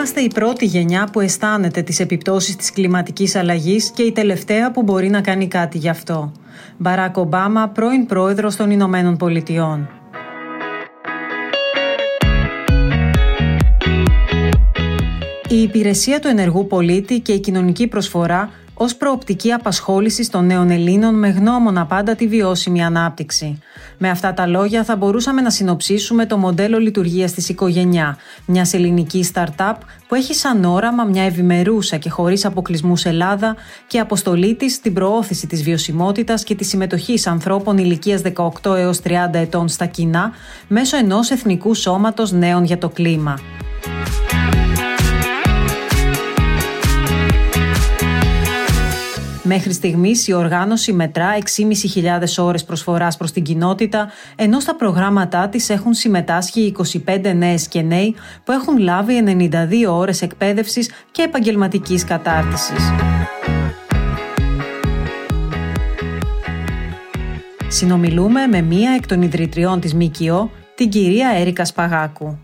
Είμαστε η πρώτη γενιά που αισθάνεται τις επιπτώσεις της κλιματικής αλλαγής και η τελευταία που μπορεί να κάνει κάτι γι' αυτό. Μπαράκ Ομπάμα, πρώην πρόεδρος των Ηνωμένων Πολιτειών. Η υπηρεσία του ενεργού πολίτη και η κοινωνική προσφορά ως προοπτική απασχόληση των νέων Ελλήνων με γνώμονα πάντα τη βιώσιμη ανάπτυξη. Με αυτά τα λόγια θα μπορούσαμε να συνοψίσουμε το μοντέλο λειτουργίας της οικογένεια, μιας ελληνικής startup που έχει σαν όραμα μια ευημερούσα και χωρίς αποκλεισμούς Ελλάδα και αποστολή της στην προώθηση της βιωσιμότητας και της συμμετοχής ανθρώπων ηλικίας 18 έως 30 ετών στα κοινά μέσω ενός εθνικού σώματος νέων για το κλίμα. Μέχρι στιγμής η οργάνωση μετρά 6.500 ώρες προσφοράς προς την κοινότητα, ενώ στα προγράμματά της έχουν συμμετάσχει 25 νέες και νέοι που έχουν λάβει 92 ώρες εκπαίδευσης και επαγγελματικής κατάρτισης. Συνομιλούμε με μία εκ των ιδρυτριών της ΜΚΟ, την κυρία Έρικα Σπαγάκου.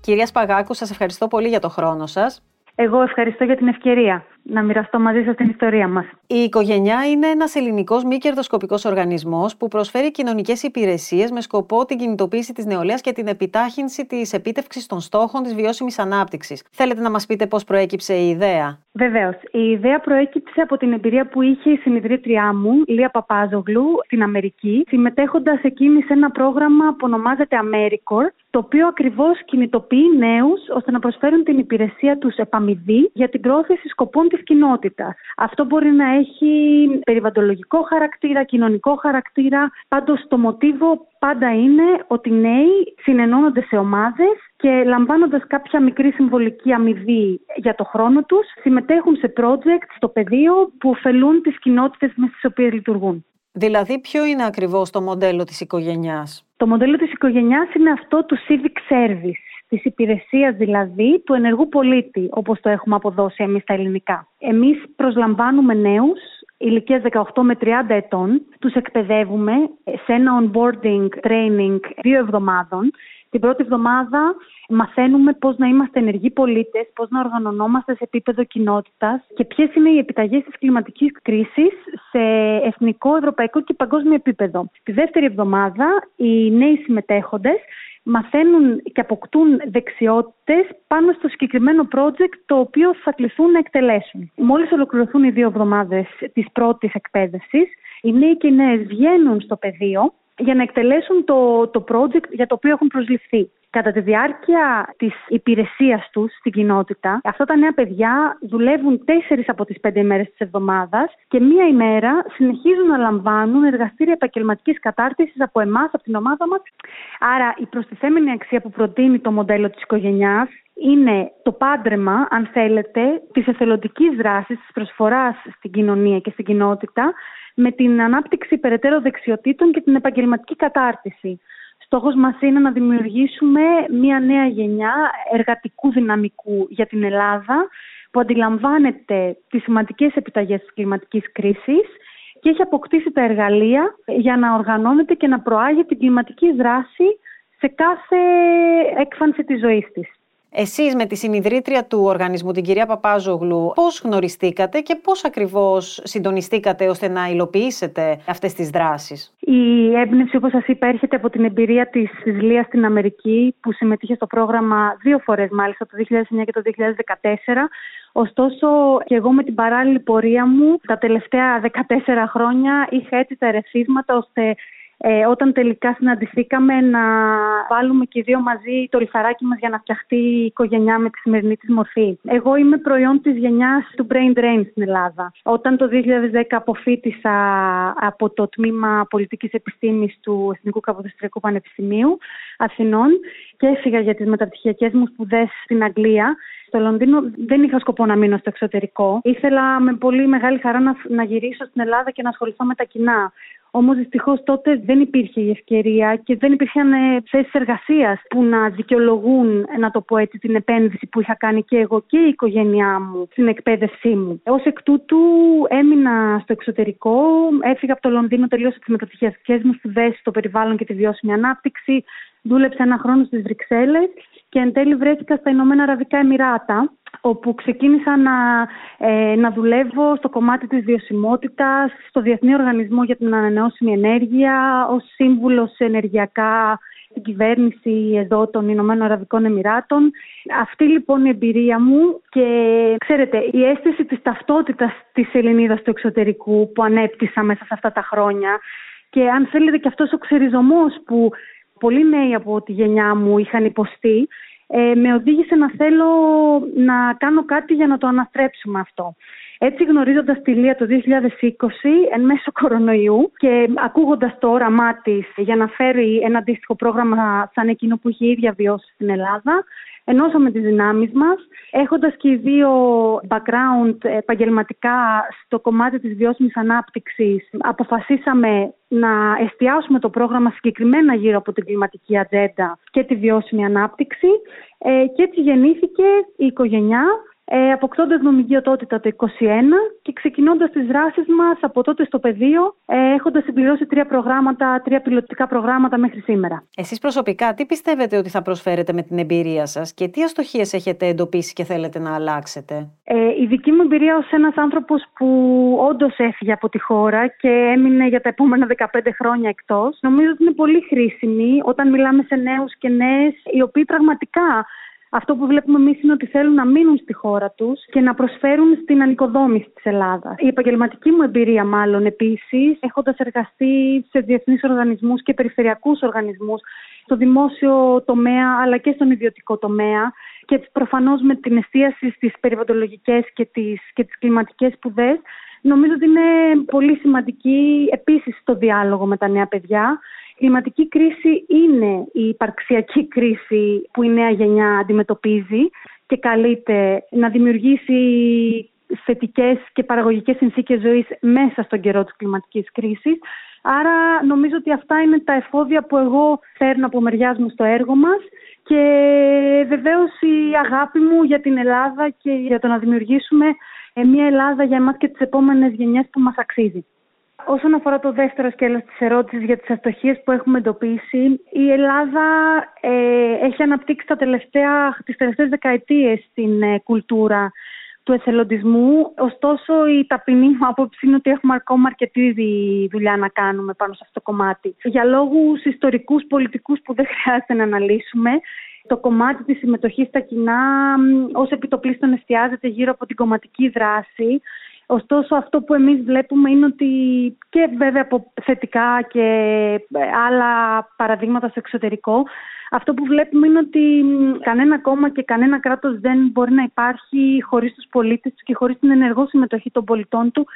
Κυρία Σπαγάκου, σας ευχαριστώ πολύ για το χρόνο σας. Εγώ ευχαριστώ για την ευκαιρία να μοιραστώ μαζί σας την ιστορία μας. Η οικογένεια είναι ένας ελληνικός μη κερδοσκοπικός οργανισμός που προσφέρει κοινωνικές υπηρεσίες με σκοπό την κινητοποίηση της νεολαίας και την επιτάχυνση της επίτευξης των στόχων της βιώσιμης ανάπτυξης. Θέλετε να μας πείτε πώς προέκυψε η ιδέα; Βεβαίως. Η ιδέα προέκυψε από την εμπειρία που είχε η συνειδητριά μου, Λία Παπάζογλου, στην Αμερική, συμμετέχοντας εκείνη σε ένα πρόγραμμα που ονομάζεται AmeriCorps, το οποίο ακριβώς κινητοποιεί νέους ώστε να προσφέρουν την υπηρεσία τους επαμοιβή για την πρόθεση σκοπών της κοινότητας. Αυτό μπορεί να έχει περιβαλλοντολογικό χαρακτήρα, κοινωνικό χαρακτήρα. Πάντως το μοτίβο πάντα είναι ότι οι νέοι συνενώνονται σε ομάδες και λαμβάνοντας κάποια μικρή συμβολική αμοιβή για το χρόνο τους, συμμετέχουν σε project στο πεδίο που ωφελούν τις κοινότητες με τις οποίες λειτουργούν. Δηλαδή, ποιο είναι ακριβώς το μοντέλο της οικογένειάς; Το μοντέλο της οικογένειά είναι αυτό του civic service της υπηρεσίας δηλαδή του ενεργού πολίτη, όπως το έχουμε αποδώσει εμείς στα ελληνικά. Εμείς προσλαμβάνουμε νέους ηλικίας 18 με 30 ετών, τους εκπαιδεύουμε σε ένα onboarding training δύο εβδομάδων. Την πρώτη εβδομάδα μαθαίνουμε πώς να είμαστε ενεργοί πολίτες, πώς να οργανωνόμαστε σε επίπεδο κοινότητας και ποιες είναι οι επιταγές της κλιματικής κρίσης σε εθνικό, ευρωπαϊκό και παγκόσμιο επίπεδο. Τη δεύτερη εβδομάδα οι νέοι συμμετέχοντες μαθαίνουν και αποκτούν δεξιότητες πάνω στο συγκεκριμένο project το οποίο θα κληθούν να εκτελέσουν. Μόλις ολοκληρωθούν οι δύο εβδομάδες της πρώτης εκπαίδευσης, οι νέοι και οι νέες βγαίνουν στο πεδίο για να εκτελέσουν το, το project για το οποίο έχουν προσληφθεί. Κατά τη διάρκεια της υπηρεσίας τους στην κοινότητα, αυτά τα νέα παιδιά δουλεύουν τέσσερις από τις πέντε ημέρες της εβδομάδας και μία ημέρα συνεχίζουν να λαμβάνουν εργαστήρια επαγγελματικής κατάρτισης από εμάς, από την ομάδα μας. Άρα, η προστιθέμενη αξία που προτείνει το μοντέλο της οικογένειάς είναι το πάντρεμα, αν θέλετε, της εθελοντικής δράσης, της προσφοράς στην κοινωνία και στην κοινότητα με την ανάπτυξη περαιτέρω δεξιοτήτων και την επαγγελματική κατάρτιση. Στόχος μας είναι να δημιουργήσουμε μια νέα γενιά εργατικού δυναμικού για την Ελλάδα που αντιλαμβάνεται τις σημαντικές επιταγές της κλιματικής κρίσης και έχει αποκτήσει τα εργαλεία για να οργανώνεται και να προάγει την κλιματική δράση σε κάθε έκφανση της ζωής της. Εσείς με τη συνειδρήτρια του οργανισμού, την κυρία Παπάζογλου, πώς γνωριστήκατε και πώς ακριβώς συντονιστήκατε ώστε να υλοποιήσετε αυτές τις δράσεις; Η έμπνευση, όπως σας είπα, έρχεται από την εμπειρία της Λίας στην Αμερική, που συμμετείχε στο πρόγραμμα δύο φορές μάλιστα, το 2009 και το 2014. Ωστόσο, και εγώ με την παράλληλη πορεία μου, τα τελευταία 14 χρόνια είχα έτσι τα ερεθίσματα ώστε ε, όταν τελικά συναντηθήκαμε να βάλουμε και δύο μαζί το λιθαράκι μας για να φτιαχτεί η οικογένειά με τη σημερινή της μορφή. Εγώ είμαι προϊόν της γενιάς του Brain Drain στην Ελλάδα. Όταν το 2010 αποφύτησα από το τμήμα πολιτικής επιστήμης του Εθνικού Καποδιστριακού Πανεπιστημίου Αθηνών και έφυγα για τις μεταπτυχιακές μου σπουδές στην Αγγλία, στο Λονδίνο δεν είχα σκοπό να μείνω στο εξωτερικό. Ήθελα με πολύ μεγάλη χαρά να, να γυρίσω στην Ελλάδα και να ασχοληθώ με τα κοινά. Όμως δυστυχώς τότε δεν υπήρχε η ευκαιρία και δεν υπήρχαν ε, θέσεις εργασίας που να δικαιολογούν, ε, να το πω έτσι, την επένδυση που είχα κάνει και εγώ και η οικογένειά μου στην εκπαίδευσή μου. Ω εκ τούτου έμεινα στο εξωτερικό, έφυγα από το Λονδίνο, τελείωσα τις μεταπτυχιακές μου σπουδές στο περιβάλλον και τη βιώσιμη ανάπτυξη, δούλεψα ένα χρόνο στις Βρυξέλλες και εν τέλει βρέθηκα στα Ηνωμένα Αραβικά Εμμυράτα όπου ξεκίνησα να, ε, να δουλεύω στο κομμάτι της βιωσιμότητας, στο Διεθνή Οργανισμό για την Ανανεώσιμη Ενέργεια, ως σύμβουλος ενεργειακά στην κυβέρνηση εδώ των Ηνωμένων Αραβικών Εμμυράτων. Αυτή λοιπόν η εμπειρία μου και ξέρετε η αίσθηση της ταυτότητας της Ελληνίδας του εξωτερικού που ανέπτυσα μέσα σε αυτά τα χρόνια και αν θέλετε και αυτός ο ξεριζωμός που πολλοί νέοι από τη γενιά μου είχαν υποστεί ε, με οδήγησε να θέλω να κάνω κάτι για να το αναστρέψουμε αυτό. Έτσι γνωρίζοντας τη Λία το 2020 εν μέσω κορονοϊού και ακούγοντας το όραμά της για να φέρει ένα αντίστοιχο πρόγραμμα σαν εκείνο που είχε ίδια βιώσει στην Ελλάδα, ενώσαμε τις δυνάμεις μας, έχοντας και οι δύο background επαγγελματικά στο κομμάτι της βιώσιμης ανάπτυξης, αποφασίσαμε να εστιάσουμε το πρόγραμμα συγκεκριμένα γύρω από την κλιματική ατζέντα και τη βιώσιμη ανάπτυξη ε, και έτσι γεννήθηκε η οικογένειά ε, αποκτώντας νομική οτότητα το 2021 και ξεκινώντας τις δράσεις μας από τότε στο πεδίο, ε, έχοντας συμπληρώσει τρία προγράμματα, τρία πιλωτικά προγράμματα μέχρι σήμερα. Εσείς προσωπικά τι πιστεύετε ότι θα προσφέρετε με την εμπειρία σας και τι αστοχίες έχετε εντοπίσει και θέλετε να αλλάξετε; Ε, η δική μου εμπειρία ως ένας άνθρωπος που όντως έφυγε από τη χώρα και έμεινε για τα επόμενα 15 χρόνια εκτός, νομίζω ότι είναι πολύ χρήσιμη όταν μιλάμε σε νέους και νέες οι οποίοι πραγματικά αυτό που βλέπουμε εμείς είναι ότι θέλουν να μείνουν στη χώρα τους και να προσφέρουν στην ανοικοδόμηση της Ελλάδας. Η επαγγελματική μου εμπειρία, μάλλον επίσης, έχοντας εργαστεί σε διεθνείς οργανισμούς και περιφερειακούς οργανισμούς, στο δημόσιο τομέα αλλά και στον ιδιωτικό τομέα και προφανώς με την εστίαση στις περιβαλλοντολογικές και τις και τις κλιματικές σπουδές, νομίζω ότι είναι πολύ σημαντική επίσης στο διάλογο με τα νέα παιδιά η κλιματική κρίση είναι η υπαρξιακή κρίση που η νέα γενιά αντιμετωπίζει και καλείται να δημιουργήσει θετικές και παραγωγικές συνθήκες ζωής μέσα στον καιρό της κλιματικής κρίσης. Άρα νομίζω ότι αυτά είναι τα εφόδια που εγώ φέρνω από μεριάς μου στο έργο μας και βεβαίως η αγάπη μου για την Ελλάδα και για το να δημιουργήσουμε μια Ελλάδα για εμάς και τις επόμενες γενιές που μας αξίζει. Όσον αφορά το δεύτερο σκέλος της ερώτησης για τις αστοχίες που έχουμε εντοπίσει, η Ελλάδα ε, έχει αναπτύξει τα τελευταία, τις τελευταίες δεκαετίες την ε, κουλτούρα του εθελοντισμού. Ωστόσο, η ταπεινή μου άποψη είναι ότι έχουμε ακόμα αρκετή δουλειά να κάνουμε πάνω σε αυτό το κομμάτι. Για λόγους ιστορικούς, πολιτικούς που δεν χρειάζεται να αναλύσουμε, το κομμάτι της συμμετοχής στα κοινά ως επιτοπλίστων εστιάζεται γύρω από την κομματική δράση Ωστόσο αυτό που εμείς βλέπουμε είναι ότι και βέβαια από θετικά και άλλα παραδείγματα στο εξωτερικό αυτό που βλέπουμε είναι ότι κανένα κόμμα και κανένα κράτος δεν μπορεί να υπάρχει χωρίς τους πολίτες τους και χωρίς την ενεργό συμμετοχή των πολιτών του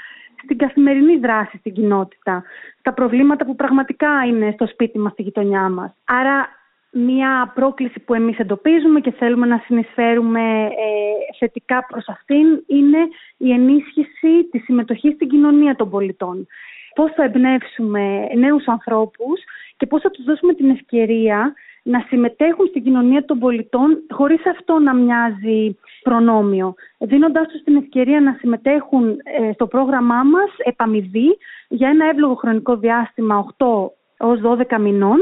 στην καθημερινή δράση στην κοινότητα, στα προβλήματα που πραγματικά είναι στο σπίτι μας, στη γειτονιά μας. Άρα Μία πρόκληση που εμείς εντοπίζουμε και θέλουμε να συνεισφέρουμε ε, θετικά προς αυτήν είναι η ενίσχυση της συμμετοχής στην κοινωνία των πολιτών. Πώς θα εμπνεύσουμε νέους ανθρώπους και πώς θα τους δώσουμε την ευκαιρία να συμμετέχουν στην κοινωνία των πολιτών χωρίς αυτό να μοιάζει προνόμιο, δίνοντάς τους την ευκαιρία να συμμετέχουν ε, στο πρόγραμμά μας επαμοιβή για ένα εύλογο χρονικό διάστημα 8 ως 12 μηνών,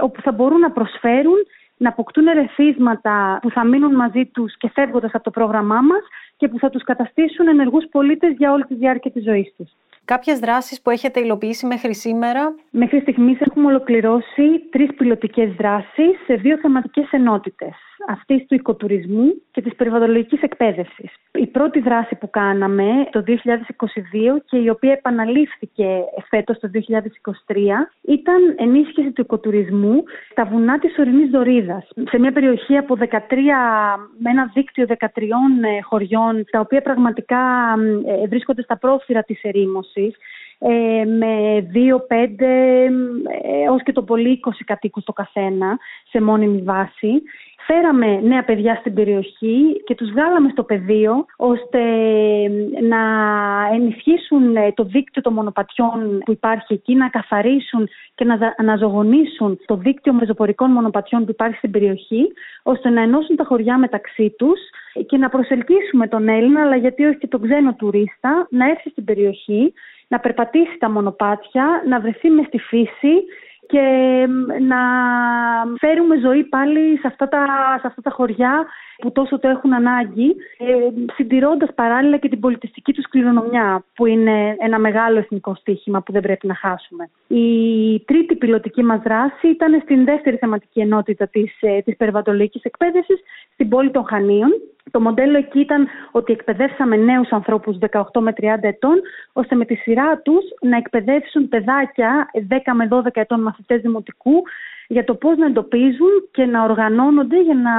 όπου θα μπορούν να προσφέρουν, να αποκτούν ερεθίσματα που θα μείνουν μαζί τους και φεύγοντας από το πρόγραμμά μας και που θα τους καταστήσουν ενεργούς πολίτες για όλη τη διάρκεια της ζωής τους. Κάποιες δράσεις που έχετε υλοποιήσει μέχρι σήμερα; Μέχρι στιγμής έχουμε ολοκληρώσει τρεις πιλωτικές δράσεις σε δύο θεματικές ενότητες αυτής του οικοτουρισμού και της περιβαλλοντολογικής εκπαίδευσης. Η πρώτη δράση που κάναμε το 2022 και η οποία επαναλήφθηκε φέτος το 2023 ήταν ενίσχυση του οικοτουρισμού στα βουνά της ορεινής Δωρίδας. Σε μια περιοχή από 13, με ένα δίκτυο 13 ε, χωριών, τα οποία πραγματικά ε, βρίσκονται στα πρόφυρα της ερήμωσης, ε, με 2-5 έως και το πολύ 20 κατοίκους το καθένα σε μόνιμη βάση φέραμε νέα παιδιά στην περιοχή και τους βγάλαμε στο πεδίο ώστε να ενισχύσουν ε, το δίκτυο των μονοπατιών που υπάρχει εκεί, να καθαρίσουν και να αναζωογονήσουν το δίκτυο μεζοπορικών μονοπατιών που υπάρχει στην περιοχή, ώστε να ενώσουν τα χωριά μεταξύ τους και να προσελκύσουμε τον Έλληνα, αλλά γιατί όχι και τον ξένο τουρίστα, να έρθει στην περιοχή, να περπατήσει τα μονοπάτια, να βρεθεί μες στη φύση και να φέρουμε ζωή πάλι σε αυτά τα, σε αυτά τα χωριά που τόσο το έχουν ανάγκη, ε, συντηρώντας παράλληλα και την πολιτιστική τους κληρονομιά, που είναι ένα μεγάλο εθνικό στίχημα που δεν πρέπει να χάσουμε. Η τρίτη πιλωτική μας δράση ήταν στην δεύτερη θεματική ενότητα της, ε, της περιβαλλοντικής εκπαίδευσης, στην πόλη των Χανίων, το μοντέλο εκεί ήταν ότι εκπαιδεύσαμε νέους ανθρώπους 18 με 30 ετών, ώστε με τη σειρά τους να εκπαιδεύσουν παιδάκια 10 με 12 ετών μαθητές δημοτικού για το πώς να εντοπίζουν και να οργανώνονται για να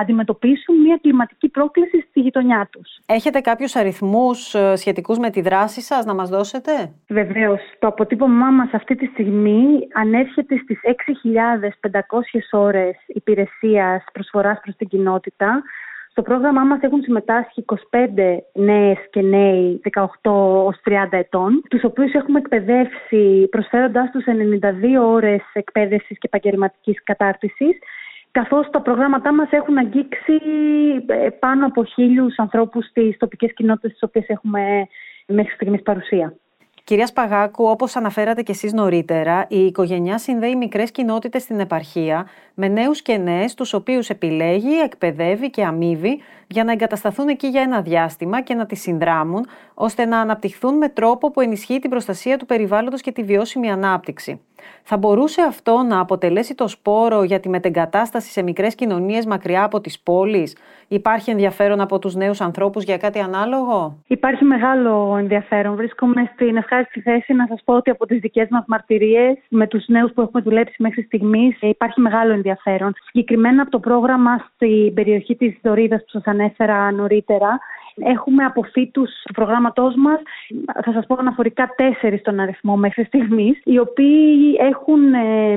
αντιμετωπίσουν μια κλιματική πρόκληση στη γειτονιά τους. Έχετε κάποιους αριθμούς ε, σχετικούς με τη δράση σας να μας δώσετε; Βεβαίως. Το αποτύπωμά μας αυτή τη στιγμή ανέρχεται στις 6.500 ώρες υπηρεσίας προσφοράς προς την κοινότητα στο πρόγραμμά μας έχουν συμμετάσχει 25 νέες και νέοι 18 ως 30 ετών, τους οποίους έχουμε εκπαιδεύσει προσφέροντάς τους 92 ώρες εκπαίδευσης και επαγγελματικής κατάρτισης, καθώς τα προγράμματά μας έχουν αγγίξει ε, πάνω από χίλιους ανθρώπους στις τοπικές κοινότητες στις οποίες έχουμε μέχρι στιγμής παρουσία. Κυρία Σπαγάκου, όπως αναφέρατε και εσείς νωρίτερα, η οικογένειά συνδέει μικρές κοινότητες στην επαρχία με νέους και νέες, τους οποίους επιλέγει, εκπαιδεύει και αμείβει για να εγκατασταθούν εκεί για ένα διάστημα και να τις συνδράμουν, ώστε να αναπτυχθούν με τρόπο που ενισχύει την προστασία του περιβάλλοντος και τη βιώσιμη ανάπτυξη. Θα μπορούσε αυτό να αποτελέσει το σπόρο για τη μετεγκατάσταση σε μικρές κοινωνίες μακριά από τις πόλεις; Υπάρχει ενδιαφέρον από τους νέους ανθρώπους για κάτι ανάλογο; Υπάρχει μεγάλο ενδιαφέρον. Βρίσκομαι στην ευχάριστη θέση να σας πω ότι από τις δικές μας μαρτυρίες με τους νέους που έχουμε δουλέψει μέχρι στιγμής υπάρχει μεγάλο ενδιαφέρον. Συγκεκριμένα από το πρόγραμμα στην περιοχή της Δωρίδας που σας ανέφερα νωρίτερα Έχουμε αποφύτους του προγράμματός μας, θα σας πω αναφορικά τέσσερις στον αριθμό μέχρι στιγμής, οι οποίοι έχουν, ε,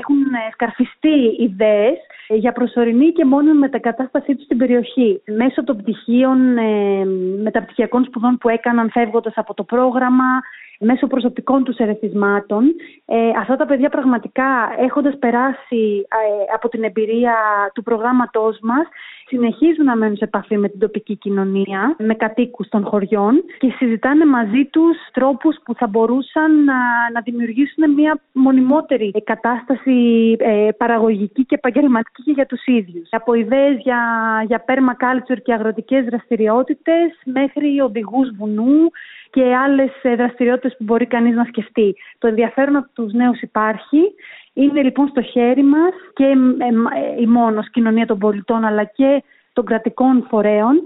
έχουν σκαρφιστεί ιδέες για προσωρινή και μόνιμη μετακατάστασή τους στην περιοχή. Μέσω των πτυχίων ε, μεταπτυχιακών σπουδών που έκαναν φεύγοντας από το πρόγραμμα, μέσω προσωπικών τους ερεθισμάτων. Ε, αυτά τα παιδιά πραγματικά έχοντας περάσει ε, από την εμπειρία του προγράμματός μας συνεχίζουν να μένουν σε επαφή με την τοπική κοινωνία, με κατοίκους των χωριών και συζητάνε μαζί τους τρόπους που θα μπορούσαν να, να δημιουργήσουν μια μονιμότερη κατάσταση ε, παραγωγική και επαγγελματική και για τους ίδιους. Από ιδέες για, για permaculture και αγροτικές δραστηριότητες μέχρι οδηγούς βουνού, και άλλες ε, δραστηριότητες που μπορεί κανείς να σκεφτεί. Το ενδιαφέρον από τους νέους υπάρχει. Είναι λοιπόν στο χέρι μας και ε, ε, η μόνος κοινωνία των πολιτών αλλά και των κρατικών φορέων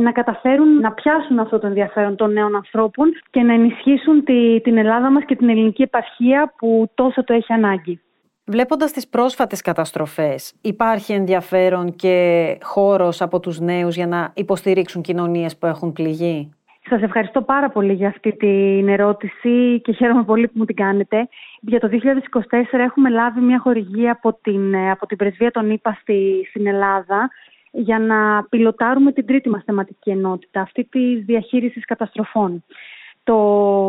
να καταφέρουν να πιάσουν αυτό το ενδιαφέρον των νέων ανθρώπων και να ενισχύσουν τη, την Ελλάδα μας και την ελληνική επαρχία που τόσο το έχει ανάγκη. Βλέποντας τις πρόσφατες καταστροφές, υπάρχει ενδιαφέρον και χώρος από τους νέους για να υποστηρίξουν κοινωνίες που έχουν πληγεί; Σας ευχαριστώ πάρα πολύ για αυτή την ερώτηση και χαίρομαι πολύ που μου την κάνετε. Για το 2024 έχουμε λάβει μια χορηγία από την, από την Πρεσβεία των ΗΠΑ στη, στην Ελλάδα για να πιλωτάρουμε την τρίτη μας θεματική ενότητα, αυτή τη διαχείρισης καταστροφών. Το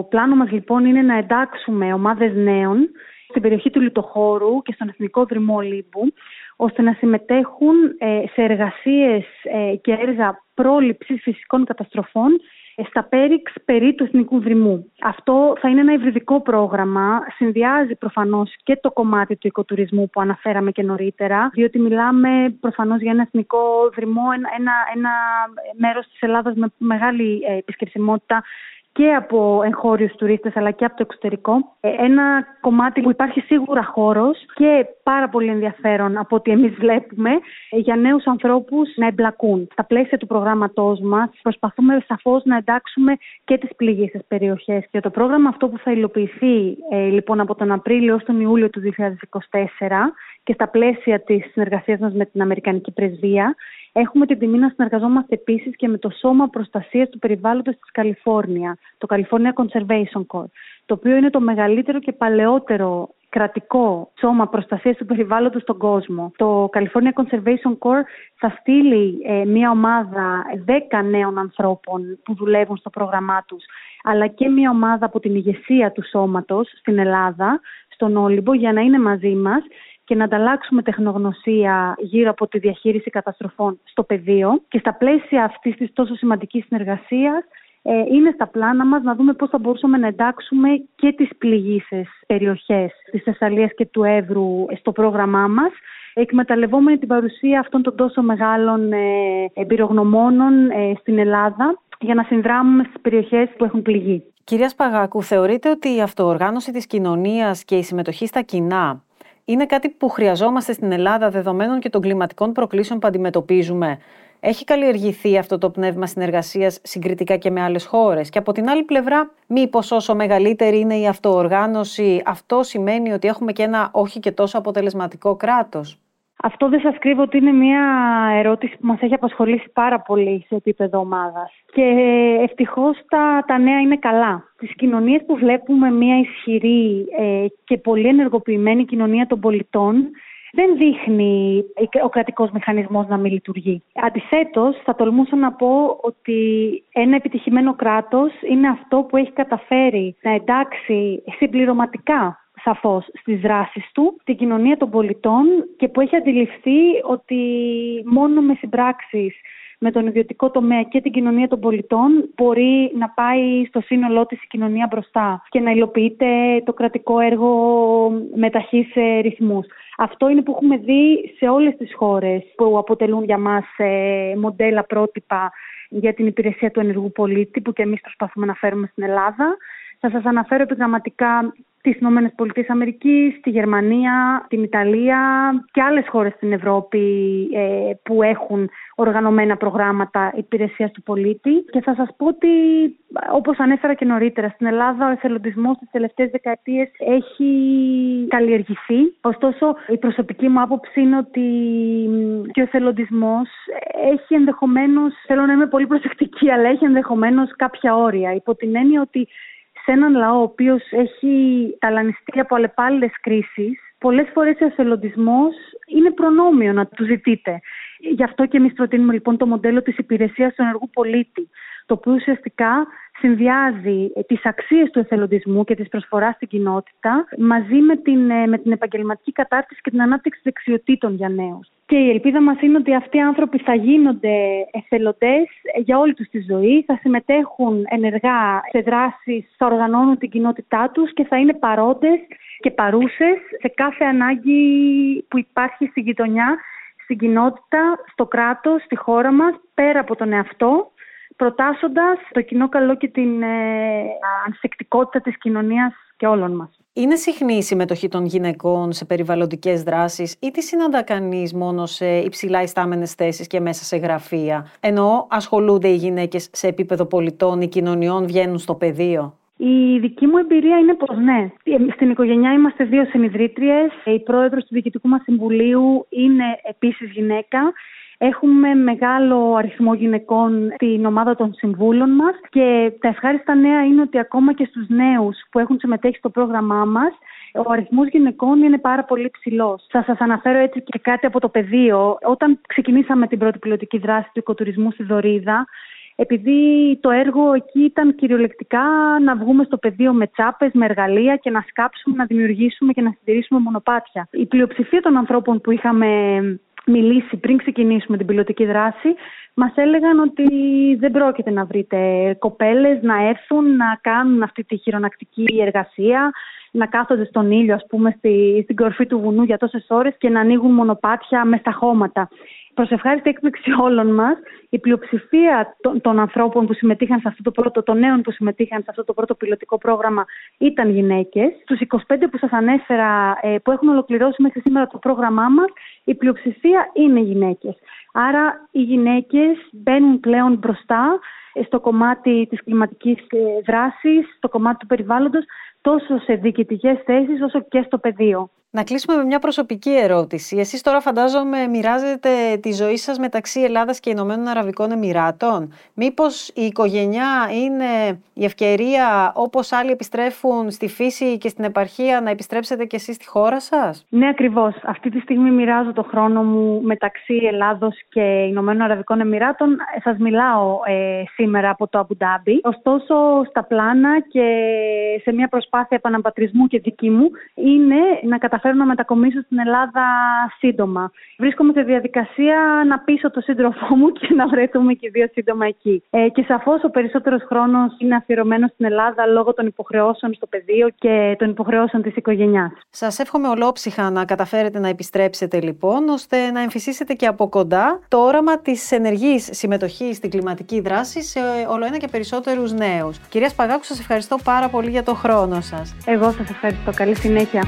πλάνο μας λοιπόν είναι να εντάξουμε ομάδες νέων στην περιοχή του Λιτοχώρου και στον Εθνικό Δρυμό Λίμπου, ώστε να συμμετέχουν ε, σε εργασίες ε, και έργα πρόληψης φυσικών καταστροφών στα Πέριξ περί του Εθνικού Δρυμού. Αυτό θα είναι ένα υβριδικό πρόγραμμα, συνδυάζει προφανώς και το κομμάτι του οικοτουρισμού που αναφέραμε και νωρίτερα, διότι μιλάμε προφανώς για ένα εθνικό δρυμό, ένα, ένα, ένα μέρος της Ελλάδας με μεγάλη ε, επισκεψιμότητα και από εγχώριους τουρίστες αλλά και από το εξωτερικό. Ε, ένα κομμάτι που υπάρχει σίγουρα χώρος και πάρα πολύ ενδιαφέρον από ό,τι εμείς βλέπουμε ε, για νέους ανθρώπους να εμπλακούν. Στα πλαίσια του προγράμματός μας προσπαθούμε σαφώς να εντάξουμε και τις πληγήσεις περιοχές και το πρόγραμμα αυτό που θα υλοποιηθεί ε, λοιπόν από τον Απρίλιο ως τον Ιούλιο του 2024 και στα πλαίσια της συνεργασίας μας με την Αμερικανική Πρεσβεία Έχουμε την τιμή να συνεργαζόμαστε επίσης και με το Σώμα Προστασίας του Περιβάλλοντος της Καλιφόρνια, το California Conservation Corps, το οποίο είναι το μεγαλύτερο και παλαιότερο κρατικό σώμα προστασίας του περιβάλλοντος στον κόσμο. Το California Conservation Corps θα στείλει ε, μια ομάδα 10 νέων ανθρώπων που δουλεύουν στο πρόγραμμά τους, αλλά και μια ομάδα από την ηγεσία του σώματος στην Ελλάδα, στον Όλυμπο, για να είναι μαζί μας και να ανταλλάξουμε τεχνογνωσία γύρω από τη διαχείριση καταστροφών στο πεδίο. Και στα πλαίσια αυτής της τόσο σημαντικής συνεργασίας ε, είναι στα πλάνα μας να δούμε πώς θα μπορούσαμε να εντάξουμε και τις πληγήσεις περιοχές της Θεσσαλίας και του Εύρου στο πρόγραμμά μας εκμεταλλευόμενοι την παρουσία αυτών των τόσο μεγάλων ε, εμπειρογνωμόνων ε, στην Ελλάδα για να συνδράμουμε στις περιοχές που έχουν πληγεί. Κυρία Σπαγάκου, θεωρείτε ότι η αυτοοργάνωση της κοινωνίας και η συμμετοχή στα κοινά είναι κάτι που χρειαζόμαστε στην Ελλάδα δεδομένων και των κλιματικών προκλήσεων που αντιμετωπίζουμε. Έχει καλλιεργηθεί αυτό το πνεύμα συνεργασίας συγκριτικά και με άλλες χώρες; Και από την άλλη πλευρά, μήπως όσο μεγαλύτερη είναι η αυτοοργάνωση, αυτό σημαίνει ότι έχουμε και ένα όχι και τόσο αποτελεσματικό κράτος; Αυτό δεν σας κρύβω ότι είναι μια ερώτηση που μας έχει απασχολήσει πάρα πολύ σε επίπεδο ομάδας. Και ευτυχώς τα, τα νέα είναι καλά. Στις κοινωνίες που βλέπουμε μια ισχυρή ε, και πολύ ενεργοποιημένη κοινωνία των πολιτών, δεν δείχνει ο κρατικός μηχανισμός να μην λειτουργεί. Αντιθέτως, θα τολμούσα να πω ότι ένα επιτυχημένο κράτος είναι αυτό που έχει καταφέρει να εντάξει συμπληρωματικά σαφώς στις δράσεις του, την κοινωνία των πολιτών και που έχει αντιληφθεί ότι μόνο με συμπράξεις με τον ιδιωτικό τομέα και την κοινωνία των πολιτών μπορεί να πάει στο σύνολό της η κοινωνία μπροστά και να υλοποιείται το κρατικό έργο με ταχύς ε, ρυθμούς. Αυτό είναι που έχουμε δει σε όλες τις χώρες που αποτελούν για μας ε, μοντέλα πρότυπα για την υπηρεσία του ενεργού πολίτη που και εμείς προσπαθούμε να φέρουμε στην Ελλάδα. Θα σας αναφέρω επιγραμματικά τις Ηνωμένες Πολιτείες Αμερικής, τη Γερμανία, την Ιταλία και άλλες χώρες στην Ευρώπη ε, που έχουν οργανωμένα προγράμματα υπηρεσίας του πολίτη. Και θα σας πω ότι, όπως ανέφερα και νωρίτερα, στην Ελλάδα ο εθελοντισμός τις τελευταίες δεκαετίες έχει καλλιεργηθεί. Ωστόσο, η προσωπική μου άποψη είναι ότι και ο εθελοντισμός έχει ενδεχομένως, θέλω να είμαι πολύ προσεκτική, αλλά έχει ενδεχομένως κάποια όρια. Υπό την έννοια ότι σε έναν λαό ο οποίος έχει ταλανιστεί από αλλεπάλληλες κρίσεις, πολλές φορές ο εθελοντισμός είναι προνόμιο να του ζητείτε. Γι' αυτό και εμείς προτείνουμε λοιπόν το μοντέλο της υπηρεσίας του ενεργού πολίτη, το οποίο ουσιαστικά συνδυάζει ε, τις αξίες του εθελοντισμού και της προσφοράς στην κοινότητα μαζί με την, ε, με την επαγγελματική κατάρτιση και την ανάπτυξη δεξιοτήτων για νέους. Και η ελπίδα μας είναι ότι αυτοί οι άνθρωποι θα γίνονται εθελοντές για όλη τους τη ζωή, θα συμμετέχουν ενεργά σε δράσεις, θα οργανώνουν την κοινότητά τους και θα είναι παρόντες και παρούσες σε κάθε ανάγκη που υπάρχει στη γειτονιά, στην κοινότητα, στο κράτος, στη χώρα μας, πέρα από τον εαυτό προτάσσοντας το κοινό καλό και την ε, ανθεκτικότητα της κοινωνίας και όλων μας. Είναι συχνή η συμμετοχή των γυναικών σε περιβαλλοντικές δράσεις ή τι συναντά κανείς μόνο σε υψηλά ιστάμενες θέσεις και μέσα σε γραφεία, ενώ ασχολούνται οι γυναίκες σε επίπεδο πολιτών ή κοινωνιών, βγαίνουν στο πεδίο; Η δική μου εμπειρία είναι πως ναι. Στην οικογένειά είμαστε δύο συνειδρήτριε. Η πρόεδρος του Διοικητικού μας Συμβουλίου είναι επίσης γυναίκα. Έχουμε μεγάλο αριθμό γυναικών στην ομάδα των συμβούλων μας και τα ευχάριστα νέα είναι ότι ακόμα και στους νέους που έχουν συμμετέχει στο πρόγραμμά μας ο αριθμός γυναικών είναι πάρα πολύ ψηλός. Θα σας αναφέρω έτσι και κάτι από το πεδίο. Όταν ξεκινήσαμε την πρώτη πιλωτική δράση του οικοτουρισμού στη Δωρίδα, επειδή το έργο εκεί ήταν κυριολεκτικά να βγούμε στο πεδίο με τσάπες, με εργαλεία και να σκάψουμε, να δημιουργήσουμε και να συντηρήσουμε μονοπάτια. Η πλειοψηφία των ανθρώπων που είχαμε μιλήσει πριν ξεκινήσουμε την πιλωτική δράση, μας έλεγαν ότι δεν πρόκειται να βρείτε κοπέλες να έρθουν να κάνουν αυτή τη χειρονακτική εργασία, να κάθονται στον ήλιο, ας πούμε, στη, στην κορφή του βουνού για τόσες ώρες και να ανοίγουν μονοπάτια μες στα χώματα. Προς ευχάριστη έκπληξη όλων μας, η πλειοψηφία των, των, ανθρώπων που συμμετείχαν σε αυτό το πρώτο, των νέων που συμμετείχαν σε αυτό το πρώτο πιλωτικό πρόγραμμα ήταν γυναίκες. Στους 25 που σας ανέφερα, ε, που έχουν ολοκληρώσει μέχρι σήμερα το πρόγραμμά μας, η πλειοψηφία είναι γυναίκες. Άρα οι γυναίκες μπαίνουν πλέον μπροστά ε, στο κομμάτι της κλιματικής ε, δράσης, στο κομμάτι του περιβάλλοντος, τόσο σε διοικητικές θέσεις όσο και στο πεδίο. Να κλείσουμε με μια προσωπική ερώτηση. Εσείς τώρα φαντάζομαι μοιράζετε τη ζωή σας μεταξύ Ελλάδας και Ηνωμένων Αραβικών Εμμυράτων. Μήπως η οικογένεια είναι η ευκαιρία όπως άλλοι επιστρέφουν στη φύση και στην επαρχία να επιστρέψετε και εσείς στη χώρα σας; Ναι ακριβώς. Αυτή τη στιγμή μοιράζω το χρόνο μου μεταξύ Ελλάδος και Ηνωμένων Αραβικών Εμμυράτων. Σας μιλάω ε, σήμερα από το Αμπουντάμπι. Ωστόσο στα πλάνα και σε μια προσπάθεια επαναπατρισμού και δική μου είναι να καταφέρω καταφέρω να μετακομίσω στην Ελλάδα σύντομα. Βρίσκομαι σε διαδικασία να πείσω τον σύντροφό μου και να βρεθούμε και δύο σύντομα εκεί. Ε, και σαφώς ο περισσότερος χρόνος είναι αφιερωμένος στην Ελλάδα λόγω των υποχρεώσεων στο πεδίο και των υποχρεώσεων της οικογένειά. Σας εύχομαι ολόψυχα να καταφέρετε να επιστρέψετε λοιπόν, ώστε να εμφυσίσετε και από κοντά το όραμα της ενεργής συμμετοχής στην κλιματική δράση σε όλο ένα και περισσότερους νέους. Κυρία Σπαγάκου, σας ευχαριστώ πάρα πολύ για το χρόνο σας. Εγώ σας ευχαριστώ. Καλή συνέχεια.